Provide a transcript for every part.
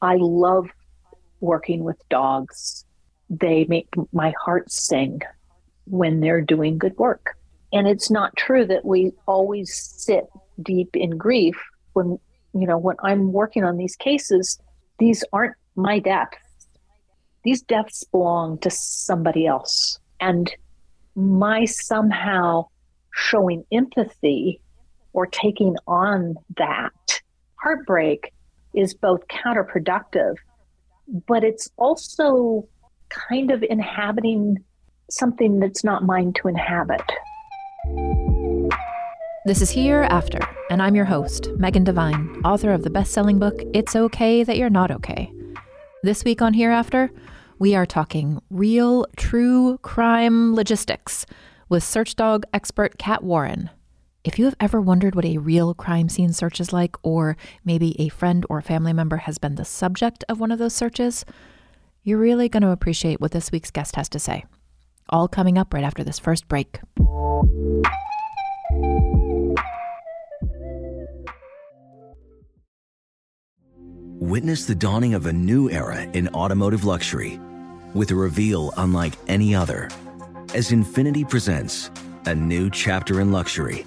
I love working with dogs. They make my heart sing when they're doing good work. And it's not true that we always sit deep in grief when, you know, when I'm working on these cases, these aren't my deaths. These deaths belong to somebody else. And my somehow showing empathy or taking on that heartbreak is both counterproductive, but it's also kind of inhabiting something that's not mine to inhabit. This is Hereafter, and I'm your host, Megan Devine, author of the best selling book, It's Okay That You're Not Okay. This week on Hereafter, we are talking real, true crime logistics with search dog expert Cat Warren. If you have ever wondered what a real crime scene search is like, or maybe a friend or family member has been the subject of one of those searches, you're really going to appreciate what this week's guest has to say. All coming up right after this first break. Witness the dawning of a new era in automotive luxury with a reveal unlike any other as Infiniti presents a new chapter in luxury,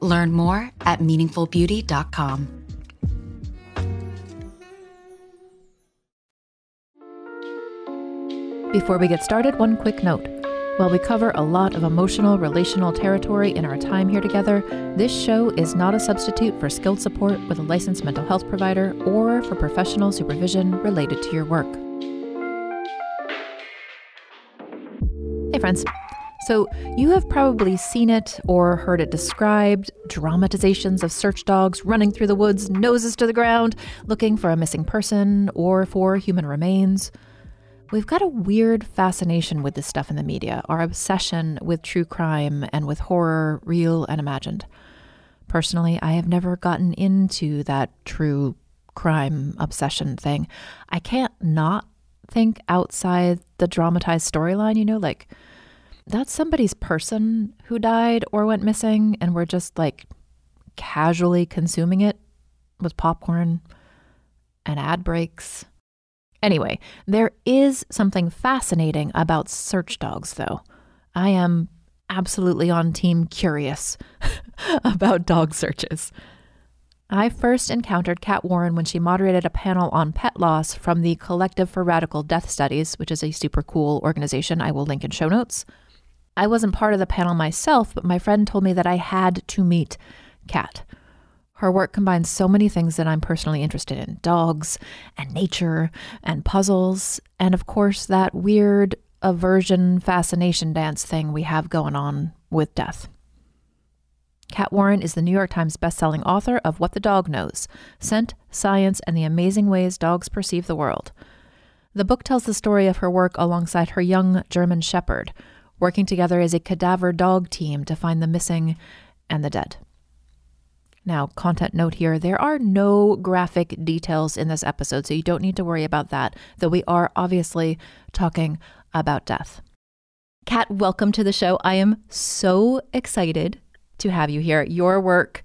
Learn more at meaningfulbeauty.com. Before we get started, one quick note. While we cover a lot of emotional, relational territory in our time here together, this show is not a substitute for skilled support with a licensed mental health provider or for professional supervision related to your work. Hey, friends. So, you have probably seen it or heard it described dramatizations of search dogs running through the woods, noses to the ground, looking for a missing person or for human remains. We've got a weird fascination with this stuff in the media, our obsession with true crime and with horror, real and imagined. Personally, I have never gotten into that true crime obsession thing. I can't not think outside the dramatized storyline, you know, like that's somebody's person who died or went missing, and we're just like casually consuming it with popcorn and ad breaks. Anyway, there is something fascinating about search dogs, though. I am absolutely on team curious about dog searches. I first encountered Cat Warren when she moderated a panel on pet loss from the Collective for Radical Death Studies, which is a super cool organization I will link in show notes. I wasn't part of the panel myself, but my friend told me that I had to meet Cat. Her work combines so many things that I'm personally interested in dogs and nature and puzzles, and of course, that weird aversion fascination dance thing we have going on with death. Cat Warren is the New York Times bestselling author of What the Dog Knows Scent, Science, and the Amazing Ways Dogs Perceive the World. The book tells the story of her work alongside her young German Shepherd, working together as a cadaver dog team to find the missing and the dead. Now, content note here there are no graphic details in this episode, so you don't need to worry about that, though we are obviously talking about death. Cat, welcome to the show. I am so excited to have you here. Your work,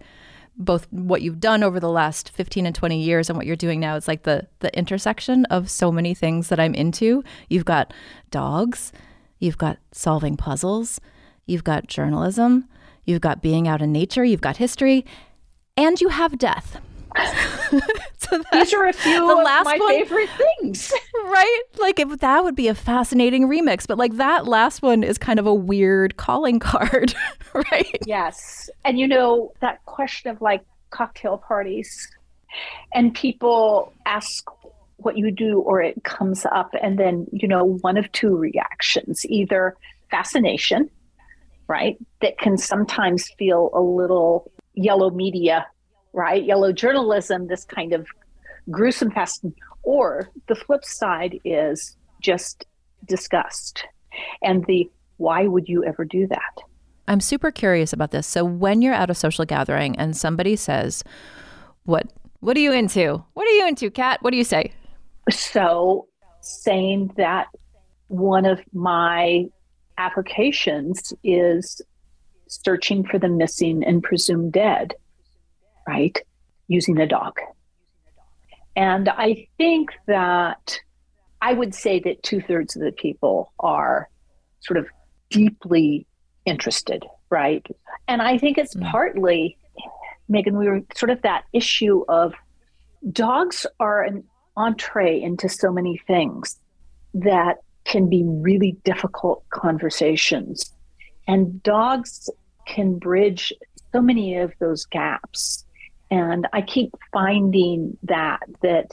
both what you've done over the last 15 and 20 years and what you're doing now, is like the the intersection of so many things that I'm into. You've got dogs, you've got solving puzzles, you've got journalism, you've got being out in nature, you've got history, and you have death. so these are a few the of last my one, favorite things, right? Like if, that would be a fascinating remix, but like that last one is kind of a weird calling card, right? Yes, and you know that question of like cocktail parties, and people ask what you do, or it comes up, and then you know one of two reactions: either fascination, right, that can sometimes feel a little yellow media right? Yellow journalism, this kind of gruesome past. Or the flip side is just disgust and the why would you ever do that? I'm super curious about this. So when you're at a social gathering and somebody says, "What what are you into? What are you into, Cat? What do you say?" So saying that one of my applications is searching for the missing and presumed dead right? Using a dog. And I think that I would say that two thirds of the people are sort of deeply interested, right? And I think it's mm. partly, Megan, we were sort of that issue of dogs are an entree into so many things that can be really difficult conversations. And dogs can bridge so many of those gaps and I keep finding that that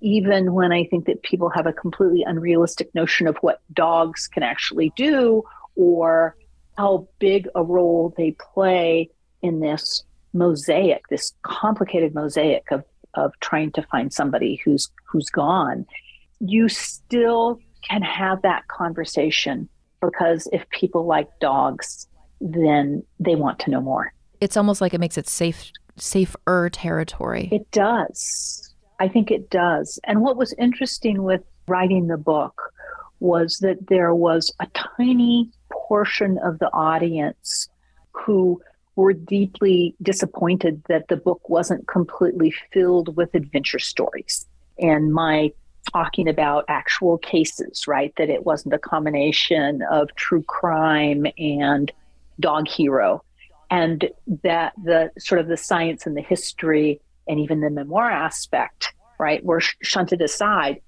even when I think that people have a completely unrealistic notion of what dogs can actually do or how big a role they play in this mosaic, this complicated mosaic of, of trying to find somebody who's who's gone, you still can have that conversation because if people like dogs, then they want to know more. It's almost like it makes it safe safer territory. It does. I think it does. And what was interesting with writing the book was that there was a tiny portion of the audience who were deeply disappointed that the book wasn't completely filled with adventure stories. And my talking about actual cases, right? That it wasn't a combination of true crime and dog hero and that the sort of the science and the history and even the memoir aspect right were shunted aside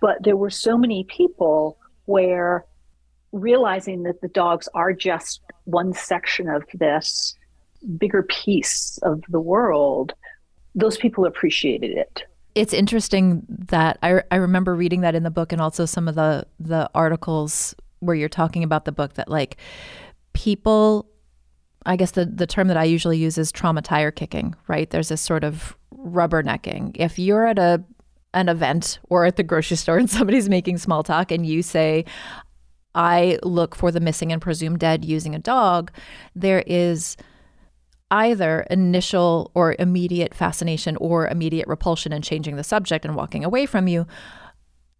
but there were so many people where realizing that the dogs are just one section of this bigger piece of the world those people appreciated it it's interesting that I, I remember reading that in the book and also some of the the articles where you're talking about the book that like people I guess the, the term that I usually use is trauma tire kicking, right? There's this sort of rubbernecking. If you're at a an event or at the grocery store and somebody's making small talk and you say, I look for the missing and presumed dead using a dog, there is either initial or immediate fascination or immediate repulsion and changing the subject and walking away from you.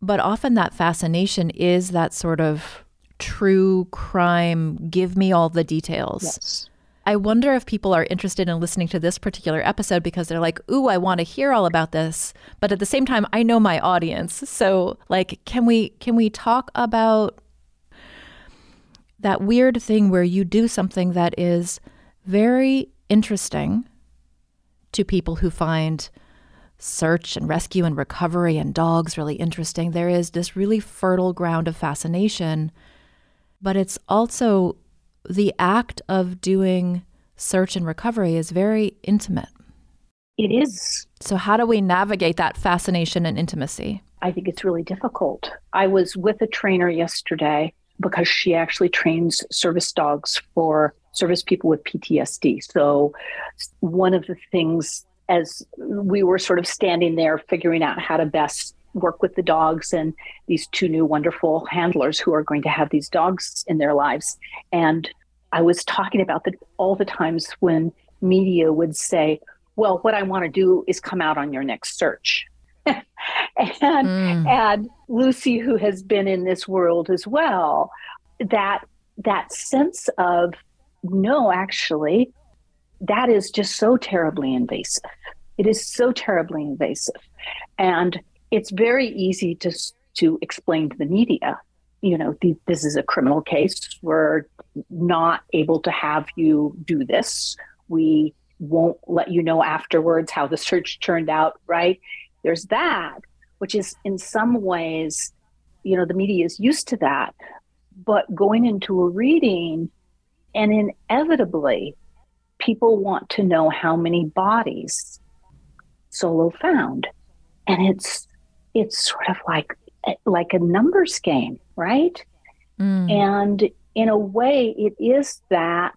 But often that fascination is that sort of true crime, give me all the details. Yes. I wonder if people are interested in listening to this particular episode because they're like, "Ooh, I want to hear all about this." But at the same time, I know my audience. So, like, can we can we talk about that weird thing where you do something that is very interesting to people who find search and rescue and recovery and dogs really interesting. There is this really fertile ground of fascination, but it's also the act of doing search and recovery is very intimate. It is. So, how do we navigate that fascination and intimacy? I think it's really difficult. I was with a trainer yesterday because she actually trains service dogs for service people with PTSD. So, one of the things as we were sort of standing there figuring out how to best work with the dogs and these two new wonderful handlers who are going to have these dogs in their lives. And I was talking about the, all the times when media would say, well, what I want to do is come out on your next search. and mm. and Lucy, who has been in this world as well, that that sense of no, actually, that is just so terribly invasive. It is so terribly invasive, and it's very easy to to explain to the media. You know, this is a criminal case. We're not able to have you do this. We won't let you know afterwards how the search turned out. Right? There's that, which is in some ways, you know, the media is used to that. But going into a reading, and inevitably people want to know how many bodies Solo found. And it's it's sort of like like a numbers game, right? Mm. And in a way it is that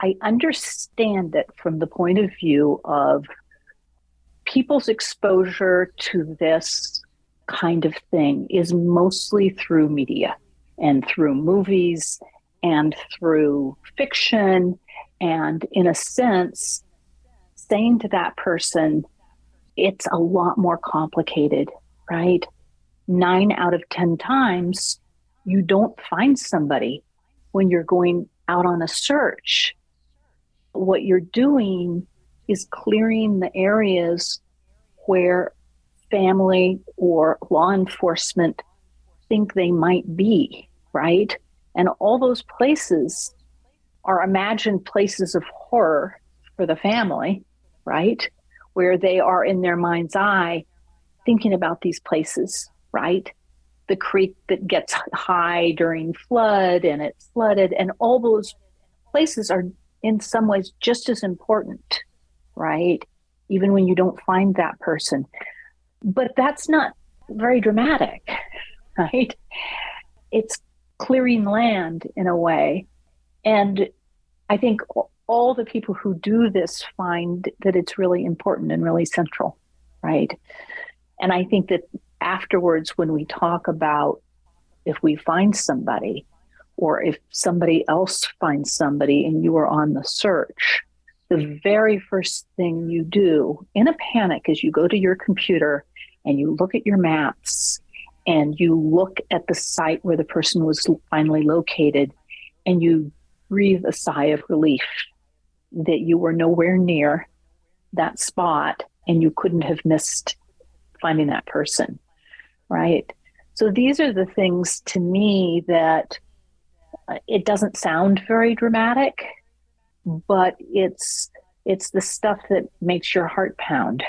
I understand it from the point of view of people's exposure to this kind of thing is mostly through media and through movies and through fiction and in a sense, saying to that person, it's a lot more complicated, right? Nine out of 10 times, you don't find somebody when you're going out on a search. What you're doing is clearing the areas where family or law enforcement think they might be, right? And all those places are imagined places of horror for the family, right? Where they are in their mind's eye thinking about these places, right? The creek that gets high during flood and it's flooded, and all those places are in some ways just as important, right? Even when you don't find that person. But that's not very dramatic, right? It's clearing land in a way and I think all the people who do this find that it's really important and really central, right? And I think that afterwards, when we talk about if we find somebody or if somebody else finds somebody and you are on the search, the very first thing you do in a panic is you go to your computer and you look at your maps and you look at the site where the person was finally located and you breathe a sigh of relief that you were nowhere near that spot and you couldn't have missed finding that person. Right. So these are the things to me that uh, it doesn't sound very dramatic, but it's it's the stuff that makes your heart pound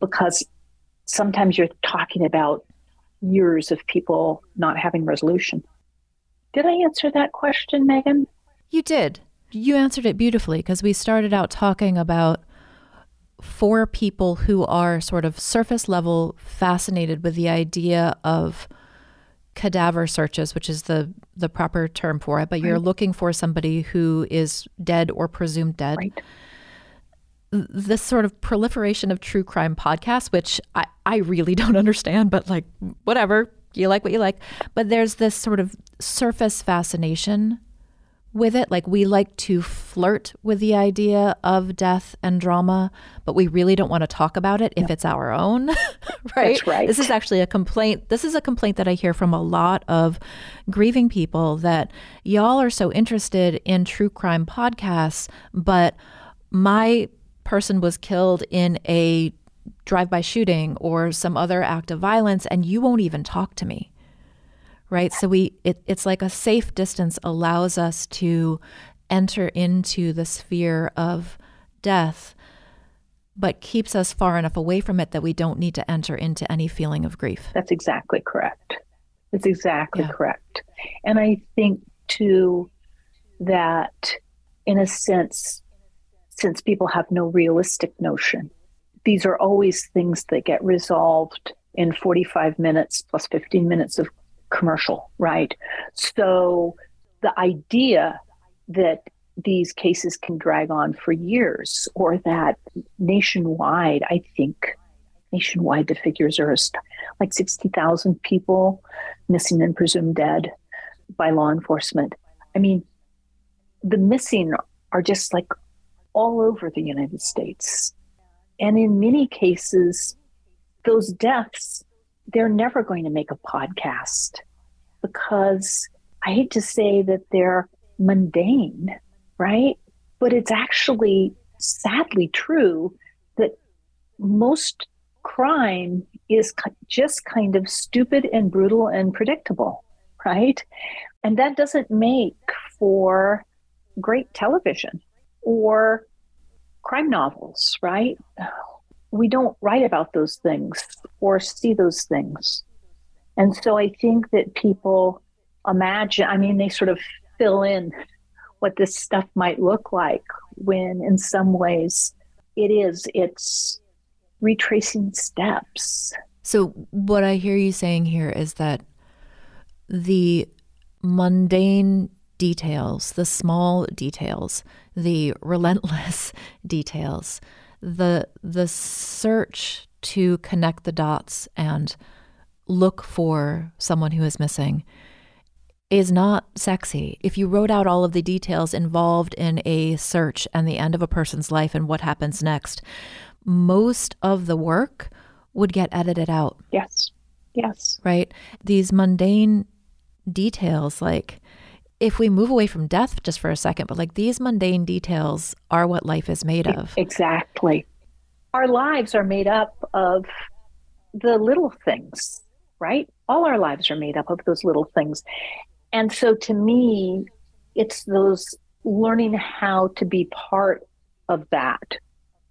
because sometimes you're talking about years of people not having resolution. Did I answer that question, Megan? You did. You answered it beautifully because we started out talking about four people who are sort of surface level fascinated with the idea of cadaver searches, which is the the proper term for it, but right. you're looking for somebody who is dead or presumed dead. Right. This sort of proliferation of true crime podcasts, which I, I really don't understand, but like whatever, you like what you like. But there's this sort of surface fascination with it. Like we like to flirt with the idea of death and drama, but we really don't want to talk about it if it's our own. right? That's right. This is actually a complaint. This is a complaint that I hear from a lot of grieving people that y'all are so interested in true crime podcasts, but my person was killed in a drive by shooting or some other act of violence and you won't even talk to me right? So we it, it's like a safe distance allows us to enter into the sphere of death but keeps us far enough away from it that we don't need to enter into any feeling of grief. That's exactly correct. That's exactly yeah. correct. And I think, too, that in a sense, since people have no realistic notion, these are always things that get resolved in 45 minutes plus 15 minutes of commercial, right? So the idea that these cases can drag on for years or that nationwide, I think nationwide the figures are like 60,000 people missing and presumed dead by law enforcement. I mean, the missing are just like all over the United States. And in many cases, those deaths, they're never going to make a podcast because I hate to say that they're mundane, right? But it's actually sadly true that most crime is just kind of stupid and brutal and predictable, right? And that doesn't make for great television or crime novels, right? We don't write about those things or see those things. And so I think that people imagine, I mean, they sort of fill in what this stuff might look like when in some ways it is, it's retracing steps. So, what I hear you saying here is that the mundane details, the small details, the relentless details, the the search to connect the dots and look for someone who is missing is not sexy. If you wrote out all of the details involved in a search and the end of a person's life and what happens next, most of the work would get edited out. Yes. Yes. Right? These mundane details, like if we move away from death just for a second, but like these mundane details are what life is made of. Exactly. Our lives are made up of the little things, right? All our lives are made up of those little things. And so to me, it's those learning how to be part of that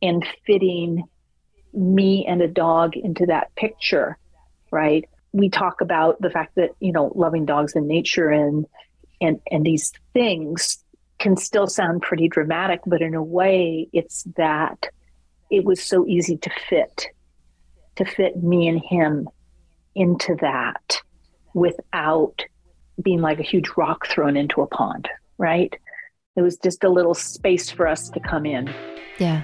and fitting me and a dog into that picture, right? We talk about the fact that, you know, loving dogs in nature and and and these things can still sound pretty dramatic, but in a way it's that it was so easy to fit to fit me and him into that without being like a huge rock thrown into a pond, right? It was just a little space for us to come in. Yeah.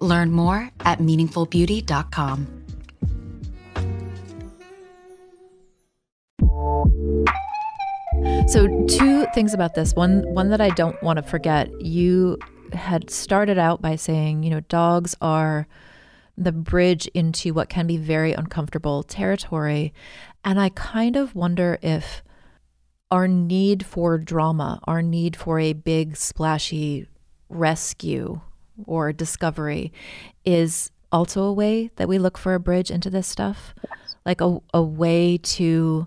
Learn more at meaningfulbeauty.com. So two things about this. One one that I don't want to forget. You had started out by saying, you know, dogs are the bridge into what can be very uncomfortable territory. And I kind of wonder if our need for drama, our need for a big splashy rescue or discovery is also a way that we look for a bridge into this stuff. Like a, a way to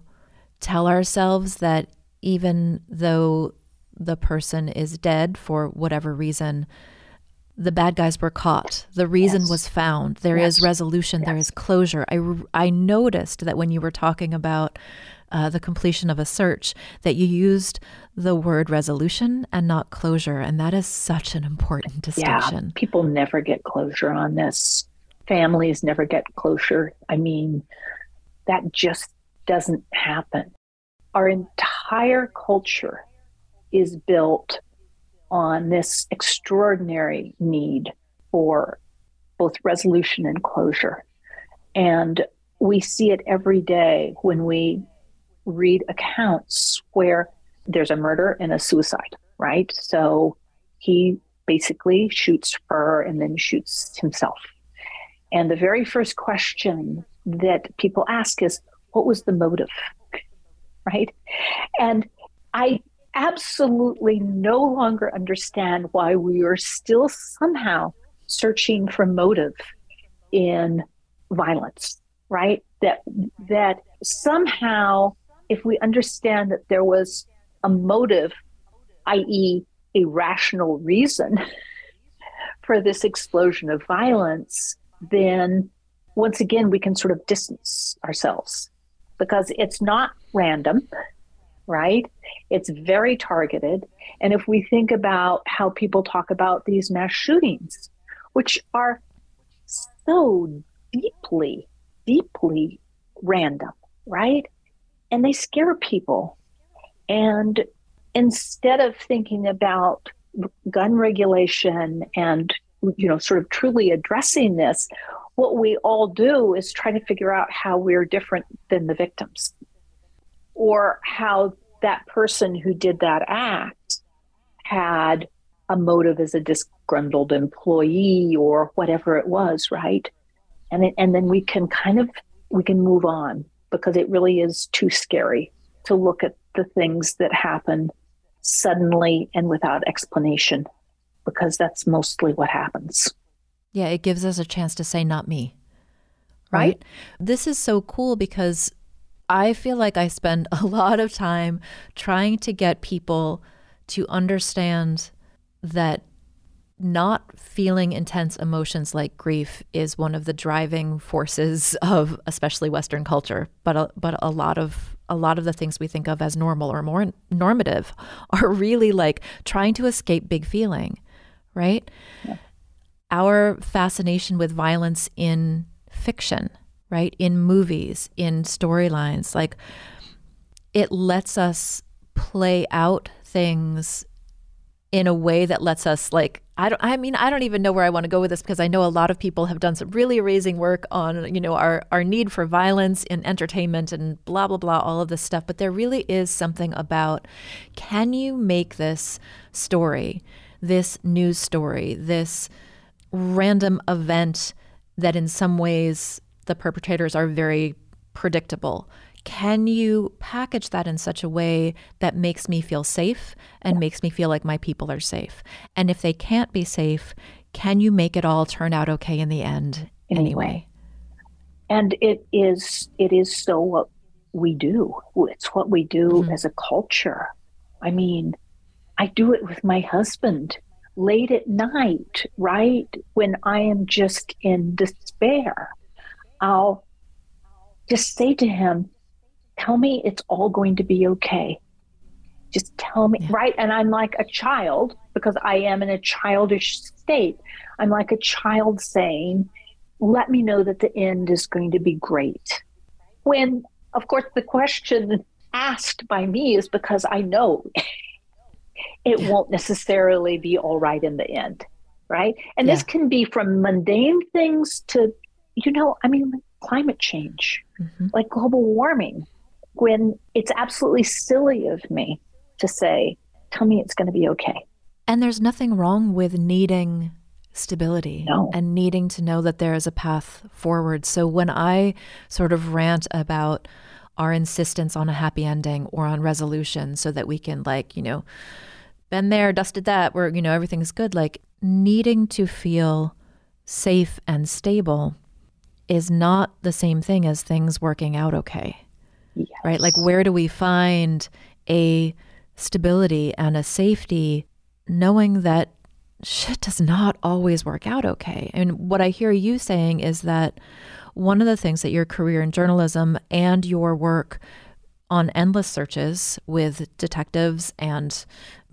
tell ourselves that even though the person is dead for whatever reason, the bad guys were caught. The reason Yes. was found. There is Yes. resolution. There Yes. is closure. I, I noticed that when you were talking about uh, the completion of a search, that you used the word resolution and not closure. And that is such an important distinction. Yeah, distinction. people never get closure on this. Families never get closure. I mean, that just doesn't happen. Our entire culture is built on this extraordinary need for both resolution and closure. And we see it every day when we read accounts where there's a murder and a suicide, right? So he basically shoots her and then shoots himself. And the very first question that people ask is, what was the motive? Right? And I absolutely no longer understand why we are still somehow searching for motive in violence, right? That that somehow if we understand that there was a motive, i.e., a rational reason for this explosion of violence, then once again we can sort of distance ourselves because it's not random, right? It's very targeted. And if we think about how people talk about these mass shootings, which are so deeply, deeply random, right? And they scare people. And instead of thinking about gun regulation and you know sort of truly addressing this what we all do is try to figure out how we're different than the victims or how that person who did that act had a motive as a disgruntled employee or whatever it was right and and then we can kind of we can move on because it really is too scary to look at the things that happen suddenly and without explanation because that's mostly what happens Yeah, it gives us a chance to say, not me. Right. This is so cool because I feel like I spend a lot of time trying to get people to understand that not feeling intense emotions like grief is one of the driving forces of especially western culture but a, but a lot of a lot of the things we think of as normal or more normative are really like trying to escape big feeling right our fascination with violence in fiction, right? In movies, in storylines, like it lets us play out things in a way that lets us like I don't I mean I don't even know where I want to go with this because I know a lot of people have done some really amazing work on you know our our need for violence in entertainment and blah blah blah all of this stuff but there really is something about can you make this story this news story this random event that in some ways the perpetrators are very predictable. Can you package that in such a way that makes me feel safe and makes me feel like my people are safe? And if they can't be safe, can you make it all turn out okay in the end anyway? and it is it is so what we do. It's what we do mm-hmm. as a culture. I mean, I do it with my husband late at night, right? When I am just in despair. I'll just say to him, Tell me it's all going to be okay. Just tell me, yeah. right? And I'm like a child because I am in a childish state. I'm like a child saying, Let me know that the end is going to be great. When, of course, the question asked by me is because I know it yeah. won't necessarily be all right in the end. Right. And yeah. this can be from mundane things to, you know, I mean, climate change, mm-hmm. like global warming, when it's absolutely silly of me to say, tell me it's going to be okay. And there's nothing wrong with needing stability no. and needing to know that there is a path forward. So when I sort of rant about our insistence on a happy ending or on resolution so that we can like, you know, been there, dusted that, where, you know, everything's good, like needing to feel safe and stable is not the same thing as things working out okay. Yes. Right? Like, where do we find a stability and a safety knowing that shit does not always work out okay? And what I hear you saying is that one of the things that your career in journalism and your work on endless searches with detectives and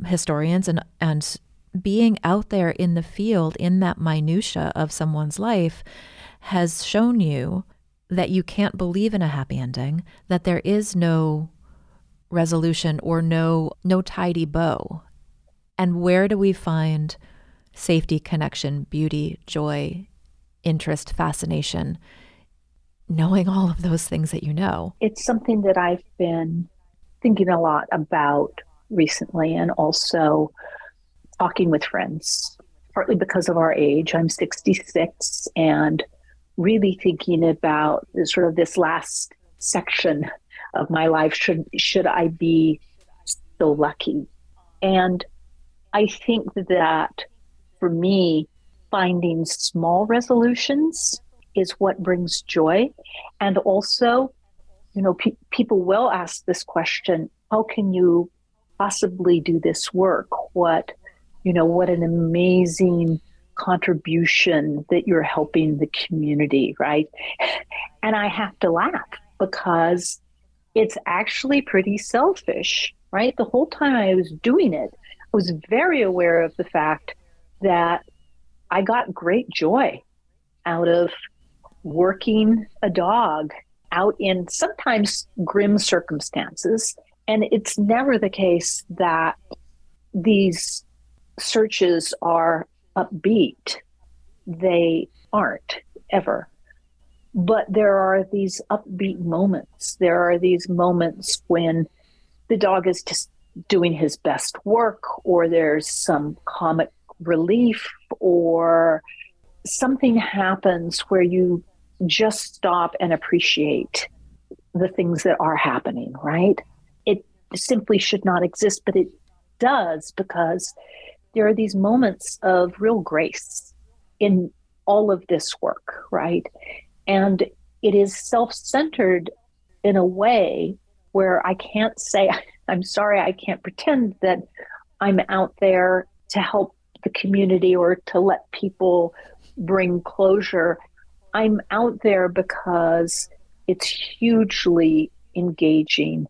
historians and and being out there in the field in that minutia of someone's life has shown you that you can't believe in a happy ending, that there is no resolution or no no tidy bow. And where do we find safety, connection, beauty, joy, interest, fascination, knowing all of those things that you know? It's something that I've been thinking a lot about recently and also talking with friends, partly because of our age. I'm 66 and really thinking about sort of this last section of my life. Should should I be so lucky? And I think that for me, finding small resolutions is what brings joy. And also, you know, pe- people will ask this question how can you possibly do this work? What, you know, what an amazing contribution that you're helping the community, right? And I have to laugh because it's actually pretty selfish, right? The whole time I was doing it, I was very aware of the fact that I got great joy out of working a dog out in sometimes grim circumstances. And it's never the case that these searches are upbeat. They aren't ever. But there are these upbeat moments. There are these moments when the dog is just doing his best work, or there's some comic relief, or something happens where you just stop and appreciate the things that are happening, right? It simply should not exist, but it does because there are these moments of real grace in all of this work, right? And it is self centered in a way where I can't say, I'm sorry, I can't pretend that I'm out there to help the community or to let people bring closure. I'm out there because it's hugely engaging.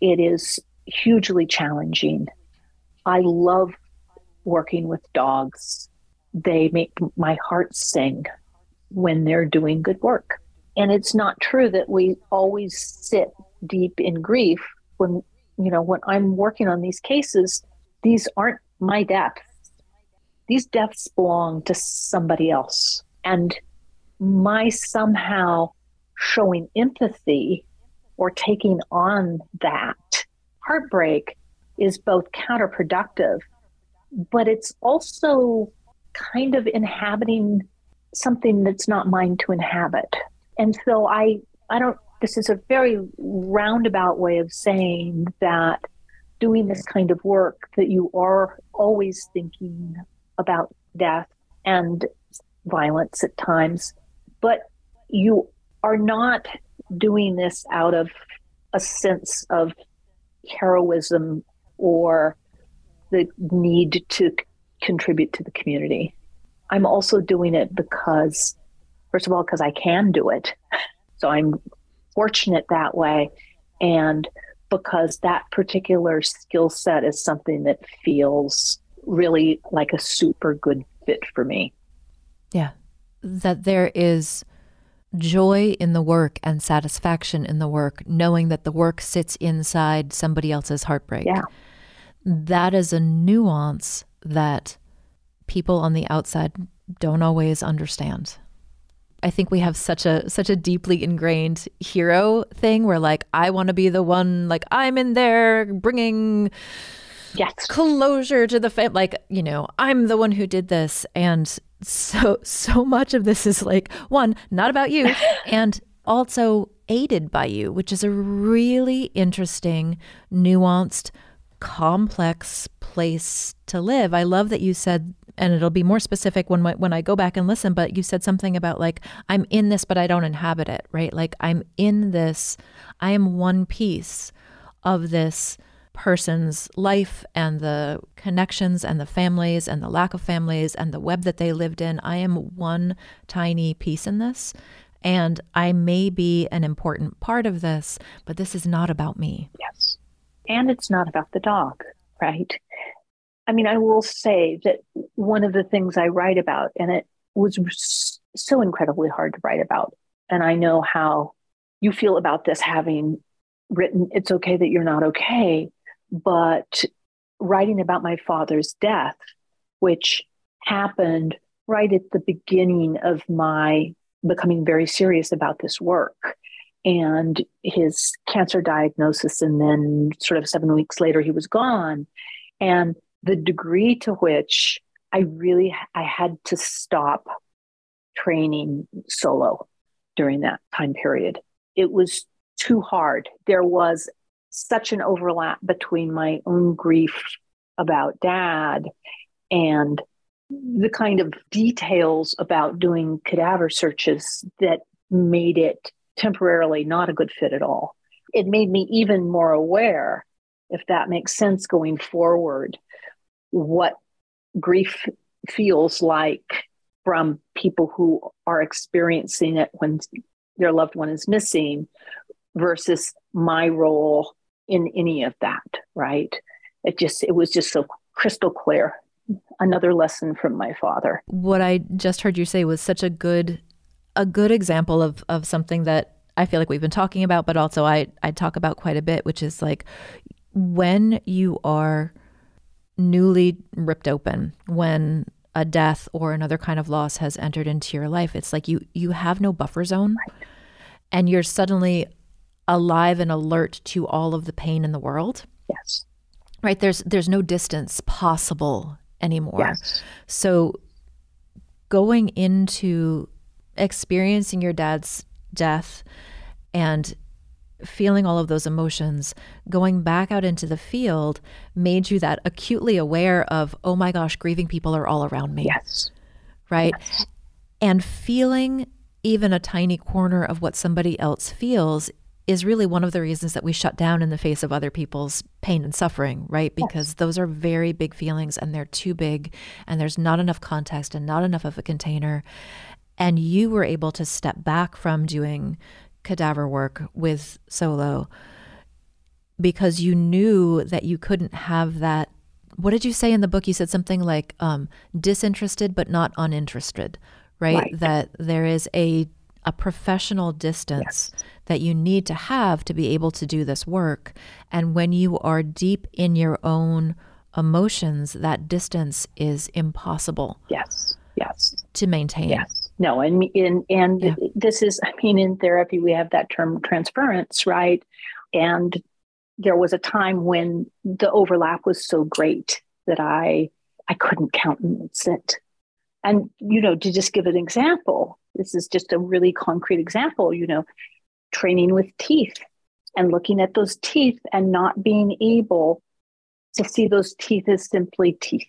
It is hugely challenging. I love working with dogs. They make my heart sing when they're doing good work. And it's not true that we always sit deep in grief when, you know, when I'm working on these cases, these aren't my deaths. These deaths belong to somebody else. And my somehow showing empathy or taking on that heartbreak is both counterproductive but it's also kind of inhabiting something that's not mine to inhabit. And so I I don't this is a very roundabout way of saying that doing this kind of work that you are always thinking about death and violence at times, but you are not doing this out of a sense of heroism or the need to contribute to the community. I'm also doing it because, first of all, because I can do it. So I'm fortunate that way. And because that particular skill set is something that feels really like a super good fit for me. Yeah. That there is joy in the work and satisfaction in the work, knowing that the work sits inside somebody else's heartbreak. Yeah. That is a nuance that people on the outside don't always understand. I think we have such a such a deeply ingrained hero thing where like I want to be the one like I'm in there bringing yes. closure to the family like you know I'm the one who did this and so so much of this is like one not about you and also aided by you which is a really interesting nuanced complex place to live. I love that you said and it'll be more specific when when I go back and listen, but you said something about like I'm in this but I don't inhabit it, right? Like I'm in this I am one piece of this person's life and the connections and the families and the lack of families and the web that they lived in. I am one tiny piece in this. And I may be an important part of this, but this is not about me. Yes. And it's not about the dog, right? I mean, I will say that one of the things I write about, and it was so incredibly hard to write about, and I know how you feel about this having written It's Okay That You're Not Okay, but writing about my father's death, which happened right at the beginning of my becoming very serious about this work and his cancer diagnosis and then sort of 7 weeks later he was gone and the degree to which I really I had to stop training solo during that time period. It was too hard. There was such an overlap between my own grief about dad and the kind of details about doing cadaver searches that made it temporarily not a good fit at all. It made me even more aware, if that makes sense going forward, what grief feels like from people who are experiencing it when their loved one is missing versus my role in any of that right? It just it was just so crystal clear. Another lesson from my father. What i just heard you say was such a good a good example of of something that i feel like we've been talking about but also i i talk about quite a bit which is like when you are newly ripped open when a death or another kind of loss has entered into your life it's like you you have no buffer zone right. and you're suddenly alive and alert to all of the pain in the world yes right there's there's no distance possible anymore yes. so going into experiencing your dad's death and feeling all of those emotions, going back out into the field made you that acutely aware of, oh my gosh, grieving people are all around me. Yes. Right. Yes. And feeling even a tiny corner of what somebody else feels is really one of the reasons that we shut down in the face of other people's pain and suffering, right? Because yes. those are very big feelings and they're too big and there's not enough context and not enough of a container. And you were able to step back from doing cadaver work with solo because you knew that you couldn't have that what did you say in the book you said something like um, disinterested but not uninterested right? right? that there is a a professional distance yes. that you need to have to be able to do this work and when you are deep in your own emotions that distance is impossible yes yes to maintain yes no and in and yeah. this is i mean in therapy we have that term transference right? And there was a time when the overlap was so great that i i couldn't countenance it. And you know to just give an example this is just a really concrete example you know training with teeth and looking at those teeth and not being able to see those teeth as simply teeth.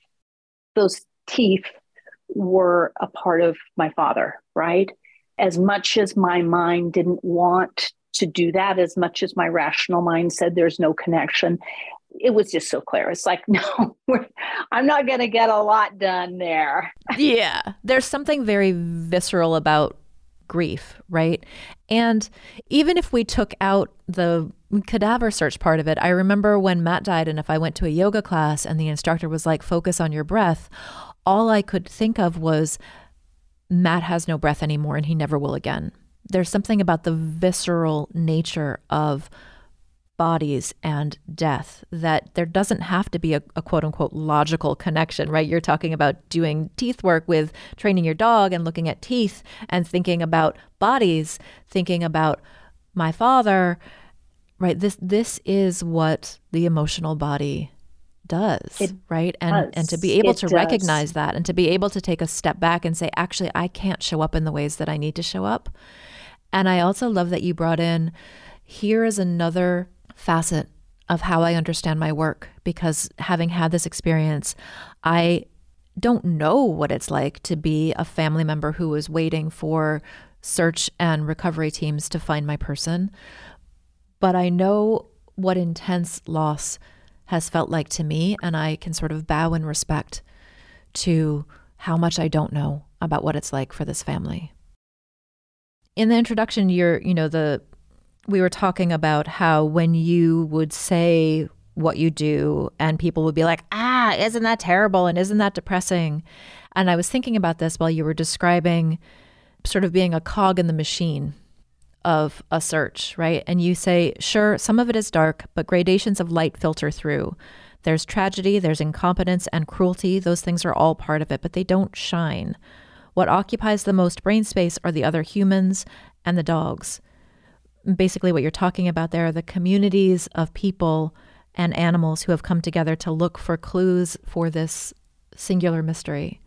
Those teeth were a part of my father, right? As much as my mind didn't want to do that as much as my rational mind said there's no connection. It was just so clear. It's like, no, I'm not going to get a lot done there. yeah. There's something very visceral about grief, right? And even if we took out the cadaver search part of it, I remember when Matt died, and if I went to a yoga class and the instructor was like, focus on your breath, all I could think of was Matt has no breath anymore and he never will again. There's something about the visceral nature of bodies and death that there doesn't have to be a, a, quote unquote logical connection, right? You're talking about doing teeth work with training your dog and looking at teeth and thinking about bodies, thinking about my father, right? This this is what the emotional body does, it right? And does. and to be able it to does. recognize that and to be able to take a step back and say, actually, I can't show up in the ways that I need to show up. And I also love that you brought in here is another facet of how I understand my work because having had this experience, I don't know what it's like to be a family member who is waiting for search and recovery teams to find my person. But I know what intense loss has felt like to me, and I can sort of bow in respect to how much I don't know about what it's like for this family. In the introduction, you're, you know, the we were talking about how when you would say what you do and people would be like, "Ah, isn't that terrible and isn't that depressing?" And I was thinking about this while you were describing sort of being a cog in the machine of a search, right? And you say, sure, some of it is dark, but gradations of light filter through. There's tragedy, there's incompetence and cruelty. Those things are all part of it, but they don't shine. What occupies the most brain space are the other humans and the dogs. Basically, what you're talking about there are the communities of people and animals who have come together to look for clues for this singular mystery.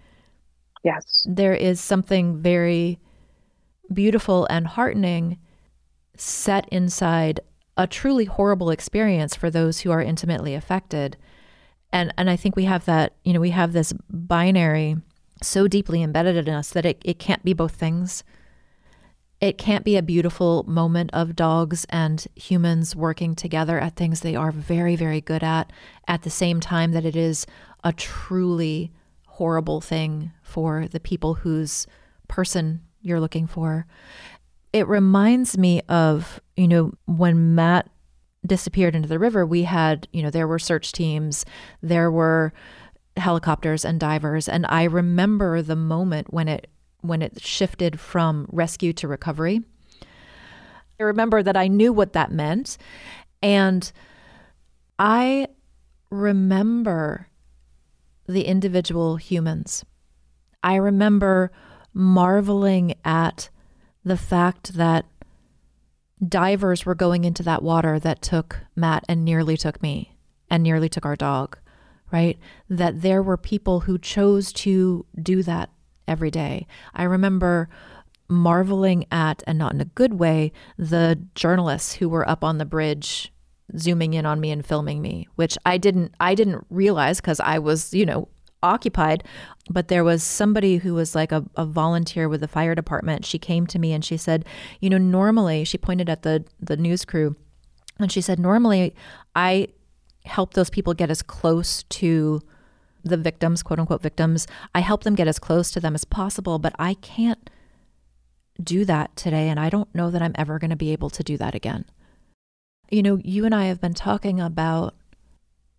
Yes. There is something very beautiful and heartening set inside a truly horrible experience for those who are intimately affected. And and I think we have that, you know, we have this binary so deeply embedded in us that it, it can't be both things. It can't be a beautiful moment of dogs and humans working together at things they are very, very good at, at the same time that it is a truly horrible thing for the people whose person you're looking for it reminds me of, you know, when Matt disappeared into the river, we had, you know, there were search teams, there were helicopters and divers, and I remember the moment when it when it shifted from rescue to recovery. I remember that I knew what that meant and I remember the individual humans. I remember marveling at the fact that divers were going into that water that took Matt and nearly took me and nearly took our dog, right? That there were people who chose to do that every day. I remember marveling at, and not in a good way, the journalists who were up on the bridge zooming in on me and filming me which i didn't i didn't realize because i was you know occupied, but there was somebody who was like a, a volunteer with the fire department. She came to me and she said, you know, normally she pointed at the the news crew and she said, normally I help those people get as close to the victims, quote unquote victims. I help them get as close to them as possible, but I can't do that today. And I don't know that I'm ever going to be able to do that again. You know, you and I have been talking about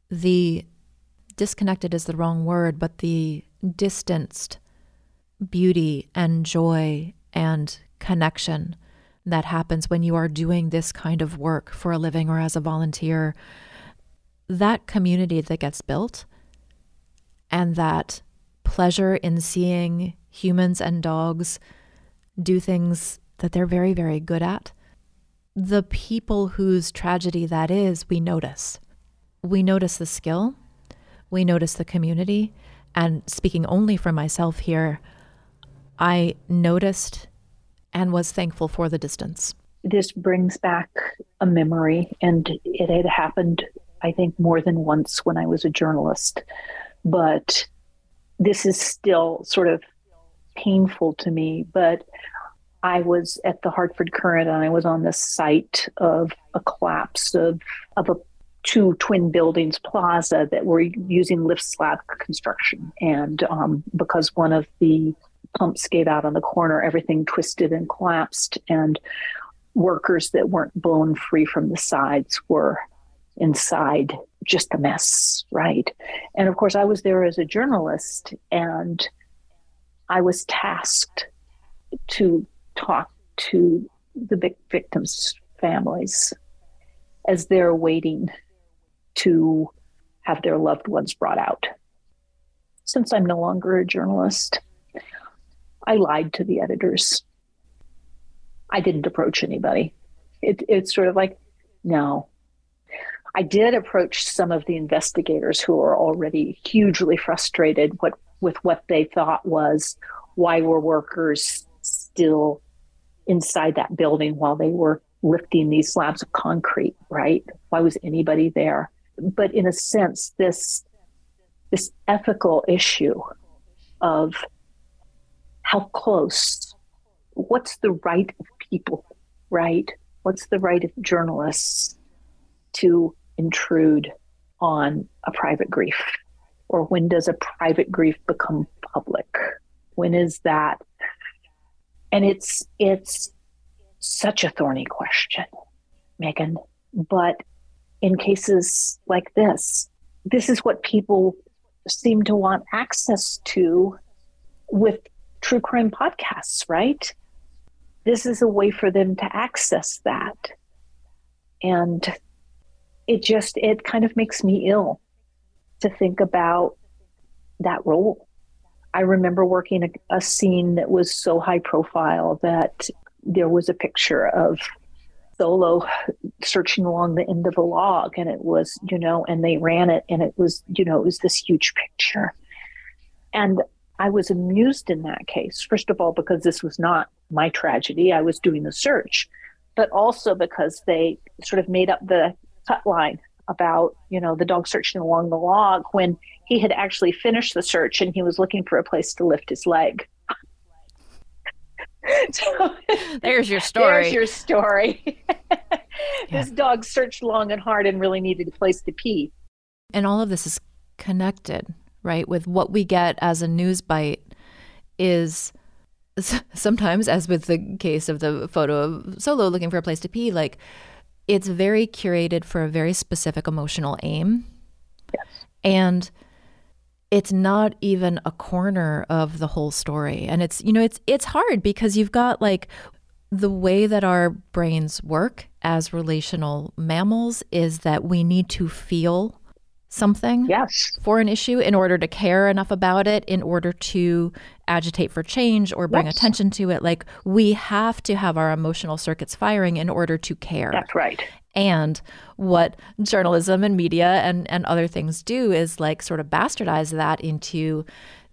the disconnected is the wrong word, but the distanced beauty and joy and connection that happens when you are doing this kind of work for a living or as a volunteer. That community that gets built and that pleasure in seeing humans and dogs do things that they're very, very good at. The people whose tragedy that is, we notice. We notice the skill, we notice the community. And speaking only for myself here, I noticed and was thankful for the distance. This brings back a memory, and it had happened, I think, more than once when I was a journalist. But this is still sort of painful to me. But I was at the Hartford Courant and I was on the site of a collapse of, of a two twin buildings plaza that were using lift slab construction. And um, because one of the pumps gave out on the corner, everything twisted and collapsed. And workers that weren't blown free from the sides were inside just a mess, right? And of course, I was there as a journalist and I was tasked to talk to the victims' families as they're waiting to have their loved ones brought out. Since I'm no longer a journalist, I lied to the editors. I didn't approach anybody. It, it's sort of like, no. I did approach some of the investigators who are already hugely frustrated what, with what they thought was why were workers still inside that building while they were lifting these slabs of concrete, right? Why was anybody there? But in a sense, this this ethical issue of how close, what's the right of people, right? What's the right of journalists to intrude on a private grief? Or when does a private grief become public? When is that and it's it's such a thorny question, Megan. But in cases like this, this is what people seem to want access to with true crime podcasts, right? This is a way for them to access that. And it just, it kind of makes me ill to think about that role. I remember working a, a scene that was so high profile that there was a picture of Solo searching along the end of a log and it was you know and they ran it and it was you know it was this huge picture. And i was amused in that case first of all because this was not my tragedy. I was doing the search but also because they sort of made up the cut line about you know the dog searching along the log when he had actually finished the search and he was looking for a place to lift his leg so, there's your story there's your story this dog searched long and hard and really needed a place to pee and all of this is connected right with what we get as a news bite is sometimes as with the case of the photo of solo looking for a place to pee like it's very curated for a very specific emotional aim. Yes. And it's not even a corner of the whole story. And it's, you know, it's it's hard because you've got like the way that our brains work as relational mammals is that we need to feel something yes. for an issue in order to care enough about it, in order to agitate for change or bring yes. attention to it. Like we have to have our emotional circuits firing in order to care. That's right. And what journalism and media and, and other things do is like sort of bastardize that into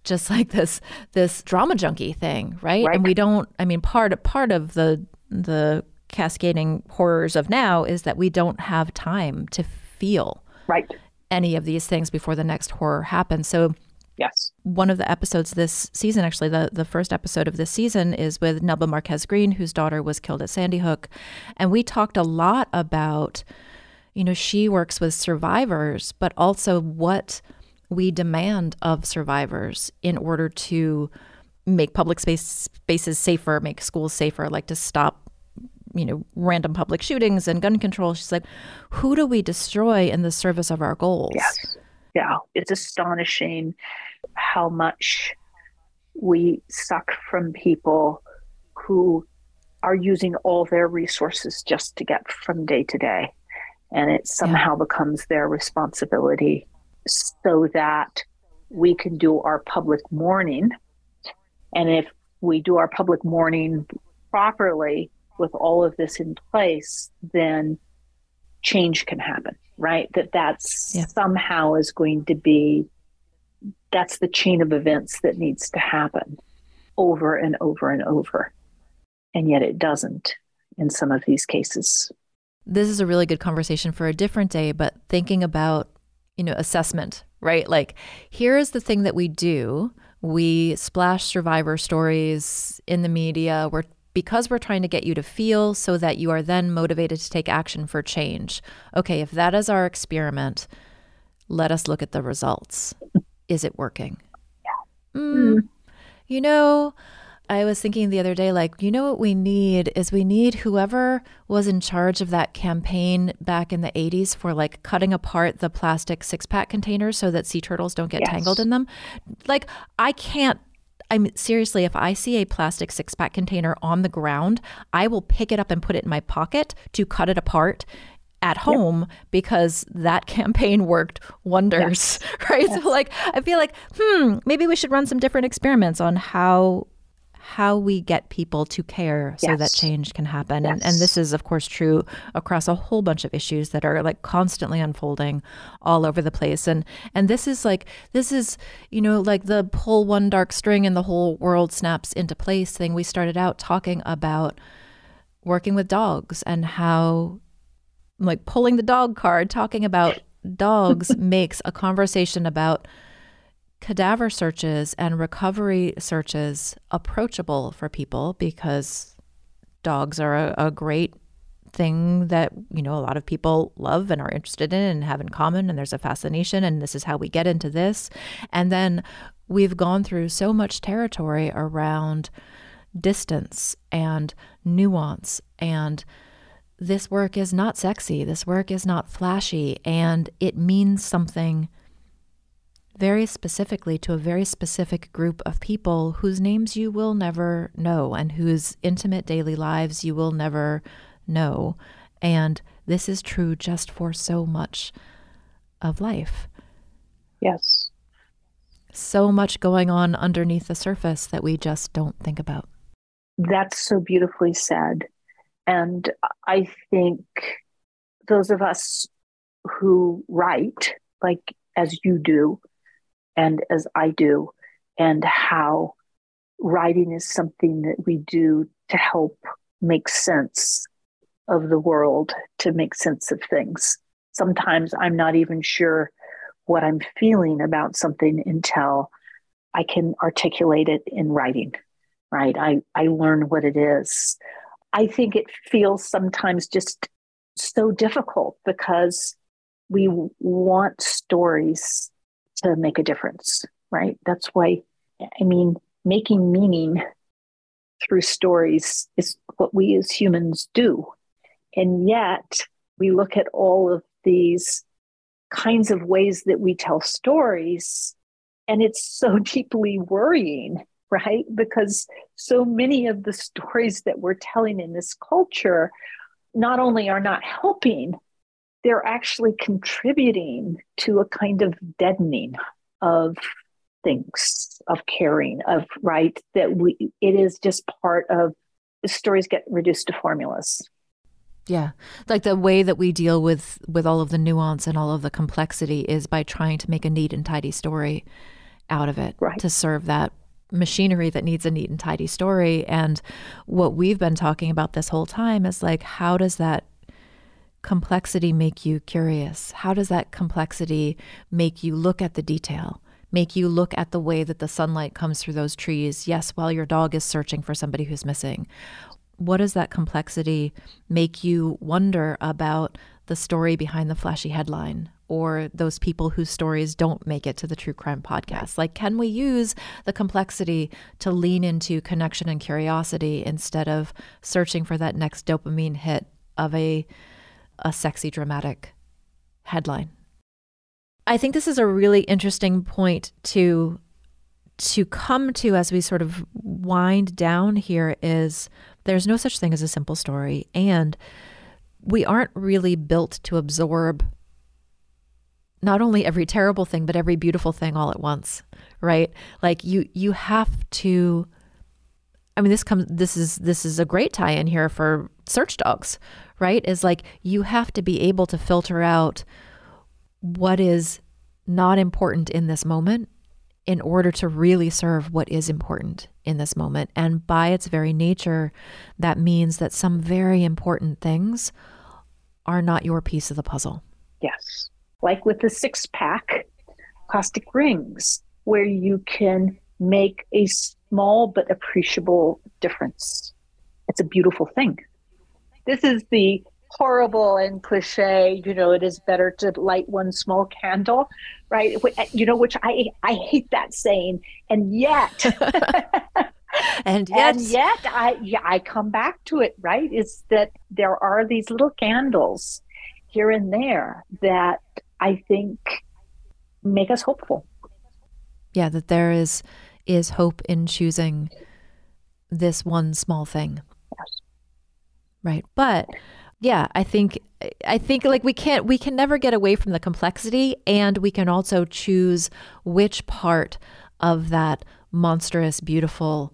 just like this this drama junkie thing, right? right? And we don't I mean part part of the the cascading horrors of now is that we don't have time to feel. Right any of these things before the next horror happens. So Yes. One of the episodes this season, actually, the, the first episode of this season is with Nelba Márquez-Greene, whose daughter was killed at Sandy Hook. And we talked a lot about, you know, she works with survivors, but also what we demand of survivors in order to make public space spaces safer, make schools safer, like to stop you know, random public shootings and gun control. She's like, who do we destroy in the service of our goals? Yes. Yeah. It's astonishing how much we suck from people who are using all their resources just to get from day to day. And it somehow yeah. becomes their responsibility so that we can do our public mourning. And if we do our public mourning properly, with all of this in place, then change can happen, right? That that's yeah. somehow is going to be that's the chain of events that needs to happen over and over and over. And yet it doesn't in some of these cases. This is a really good conversation for a different day, but thinking about, you know, assessment, right? Like, here's the thing that we do. We splash survivor stories in the media. We're because we're trying to get you to feel so that you are then motivated to take action for change. Okay, if that is our experiment, let us look at the results. Is it working? Yeah. Mm, you know, I was thinking the other day, like, you know what we need is we need whoever was in charge of that campaign back in the 80s for like cutting apart the plastic six pack containers so that sea turtles don't get yes. tangled in them. Like, I can't. I'm seriously, if I see a plastic six pack container on the ground, I will pick it up and put it in my pocket to cut it apart at home yep. because that campaign worked wonders, yes. right? Yes. So, like, I feel like, hmm, maybe we should run some different experiments on how how we get people to care so yes. that change can happen. Yes. And, and this is, of course, true across a whole bunch of issues that are like constantly unfolding all over the place. And and this is like this is, you know, like the pull one dark string and the whole world snaps into place thing. We started out talking about working with dogs and how like pulling the dog card, talking about dogs makes a conversation about cadaver searches and recovery searches approachable for people because dogs are a, a, great thing that you know a lot of people love and are interested in and have in common and there's a fascination and this is how we get into this. And then we've gone through so much territory around distance and nuance and this work is not sexy this work is not flashy and it means something very specifically to a very specific group of people whose names you will never know and whose intimate daily lives you will never know. And this is true just for so much of life. Yes. So much going on underneath the surface that we just don't think about. That's so beautifully said. And I think those of us who write, like as you do, and as I do, and how writing is something that we do to help make sense of the world, to make sense of things. Sometimes I'm not even sure what I'm feeling about something until I can articulate it in writing, right? I, I learn what it is. I think it feels sometimes just so difficult because we want stories to make a difference, right? That's why, I mean, making meaning through stories is what we as humans do. And yet, we look at all of these kinds of ways that we tell stories, and it's so deeply worrying, right? Because so many of the stories that we're telling in this culture not only are not helping, they're actually contributing to a kind of deadening of things of caring of right that we it is just part of stories get reduced to formulas. Yeah. Like the way that we deal with with all of the nuance and all of the complexity is by trying to make a neat and tidy story out of it right. to serve that machinery that needs a neat and tidy story. And what we've been talking about this whole time is like how does that complexity make you curious? How does that complexity make you look at the detail? Make you look at the way that the sunlight comes through those trees, yes, while your dog is searching for somebody who's missing. What does that complexity make you wonder about the story behind the flashy headline or those people whose stories don't make it to the true crime podcast? Like, can we use the complexity to lean into connection and curiosity instead of searching for that next dopamine hit of a a sexy, dramatic headline. I think this is a really interesting point to to come to as we sort of wind down here is there's no such thing as a simple story and we aren't really built to absorb not only every terrible thing but every beautiful thing all at once right like you you have to i mean this comes this is this is a great tie in here for search dogs right? Is like you have to be able to filter out what is not important in this moment in order to really serve what is important in this moment. And by its very nature, that means that some very important things are not your piece of the puzzle. Yes. Like with the six pack caustic rings, where you can make a small but appreciable difference it's a beautiful thing. This is the horrible and cliche, you know, it is better to light one small candle, right? Uh, you know, which I I hate that saying. And yet and yet and yet I yeah, I come back to it, right? Is that there are these little candles here and there that I think make us hopeful. Yeah, that there is is hope in choosing this one small thing. Right. But yeah, I think I think like we can't we can never get away from the complexity and we can also choose which part of that monstrous, beautiful,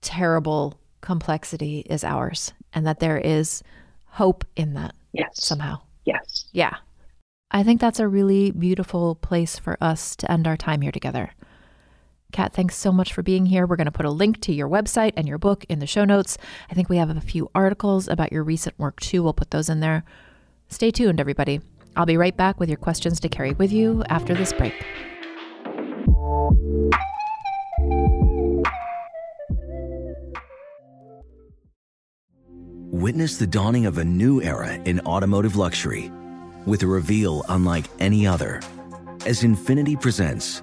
terrible complexity is ours and that there is hope in that. Yes. Somehow. Yes. Yeah. I think that's a really beautiful place for us to end our time here together. Cat, thanks so much for being here. We're going to put a link to your website and your book in the show notes. I think we have a few articles about your recent work too. We'll put those in there. Stay tuned, everybody. I'll be right back with your questions to carry with you after this break. Witness the dawning of a new era in automotive luxury with a reveal unlike any other as Infiniti presents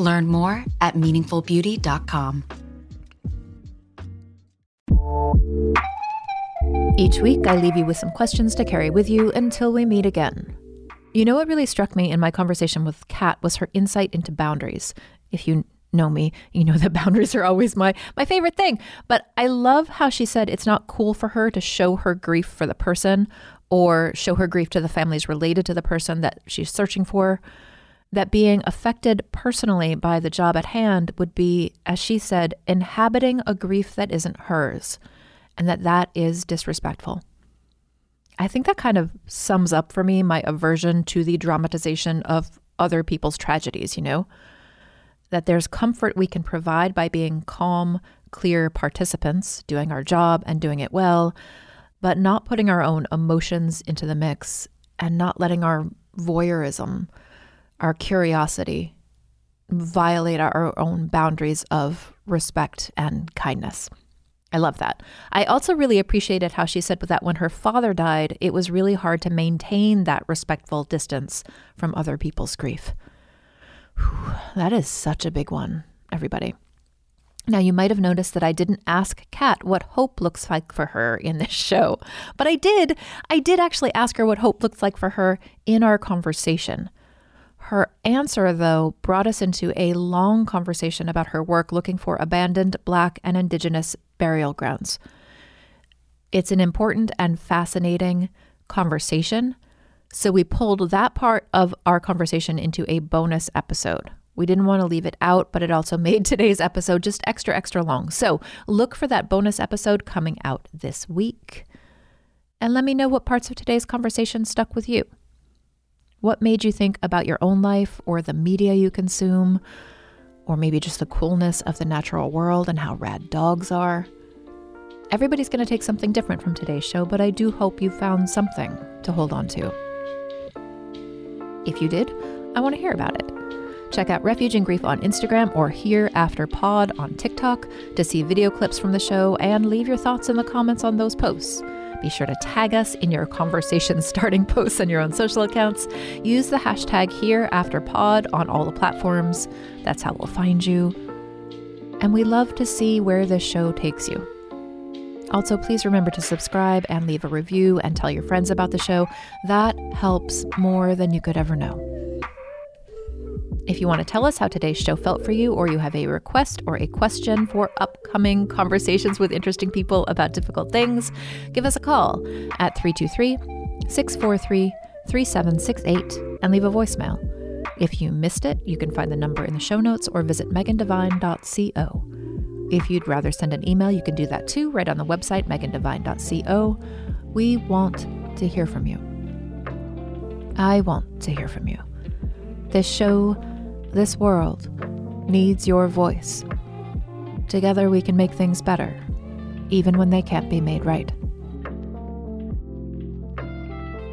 Learn more at meaningfulbeauty.com. Each week, I leave you with some questions to carry with you until we meet again. You know what really struck me in my conversation with Cat was her insight into boundaries. If you know me, you know that boundaries are always my my favorite thing. But I love how she said it's not cool for her to show her grief for the person or show her grief to the families related to the person that she's searching for that being affected personally by the job at hand would be, as she said, inhabiting a grief that isn't hers, and that that is disrespectful. I think that kind of sums up for me my aversion to the dramatization of other people's tragedies, you know? That there's comfort we can provide by being calm, clear participants, doing our job and doing it well, but not putting our own emotions into the mix and not letting our voyeurism our curiosity, violate our own boundaries of respect and kindness. I love that. I also really appreciated how she said that when her father died, it was really hard to maintain that respectful distance from other people's grief. Whew, that is such a big one, everybody. Now, you might have noticed that I didn't ask Cat what hope looks like for her in this show, but I did. I did actually ask her what hope looks like for her in our conversation. Her answer, though, brought us into a long conversation about her work looking for abandoned Black and Indigenous burial grounds. It's an important and fascinating conversation, so we pulled that part of our conversation into a bonus episode. We didn't want to leave it out, but it also made today's episode just extra, extra long. So look for that bonus episode coming out this week. And let me know what parts of today's conversation stuck with you. What made you think about your own life or the media you consume, or maybe just the coolness of the natural world and how rad dogs are? Everybody's going to take something different from today's show, but I do hope you found something to hold on to. If you did, I want to hear about it. Check out Refuge in Grief on Instagram or Here After Pod on TikTok to see video clips from the show and leave your thoughts in the comments on those posts. Be sure to tag us in your conversation starting posts on your own social accounts. Use the hashtag Here After Pod on all the platforms. That's how we'll find you. And we love to see where this show takes you. Also, please remember to subscribe and leave a review and tell your friends about the show. That helps more than you could ever know. If you want to tell us how today's show felt for you, or you have a request or a question for upcoming conversations with interesting people about difficult things, give us a call at 323 643 3768 and leave a voicemail. If you missed it, you can find the number in the show notes or visit megandevine.co. If you'd rather send an email, you can do that too, right on the website, megandevine.co. We want to hear from you. I want to hear from you. This show this world needs your voice. Together we can make things better, even when they can't be made right.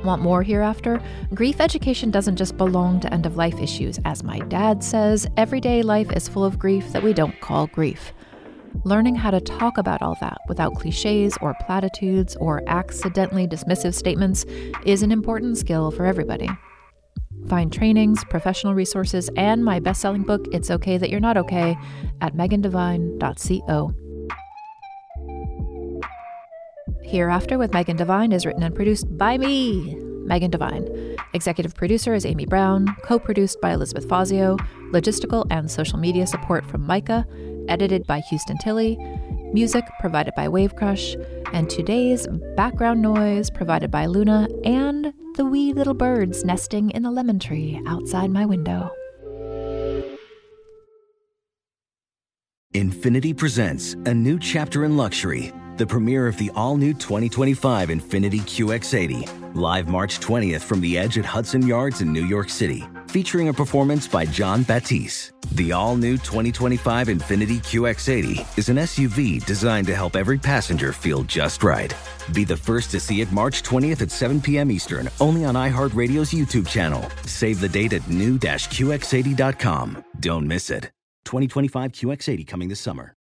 Want more hereafter? Grief education doesn't just belong to end of life issues. As my dad says, everyday life is full of grief that we don't call grief. Learning how to talk about all that without cliches or platitudes or accidentally dismissive statements is an important skill for everybody. Find trainings, professional resources, and my best selling book, It's Okay That You're Not Okay, at megandevine.co. Hereafter with Megan Devine is written and produced by me, Megan Devine. Executive producer is Amy Brown, co produced by Elizabeth Fazio, logistical and social media support from Micah, edited by Houston Tilley, music provided by Wave Crush, and today's background noise provided by Luna and the wee little birds nesting in the lemon tree outside my window. Infiniti presents a new chapter in luxury, the premiere of the all new 2025 Infiniti QX80, live March 20th from the edge at Hudson Yards in New York City featuring a performance by Jon Batiste. The all new 2025 Infiniti QX80 is an SUV designed to help every passenger feel just right. Be the first to see it March 20th at 7 p.m. Eastern, only on iHeartRadio's YouTube channel. Save the date at new-QX80.com. Don't miss it. 2025 QX80 coming this summer.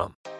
com.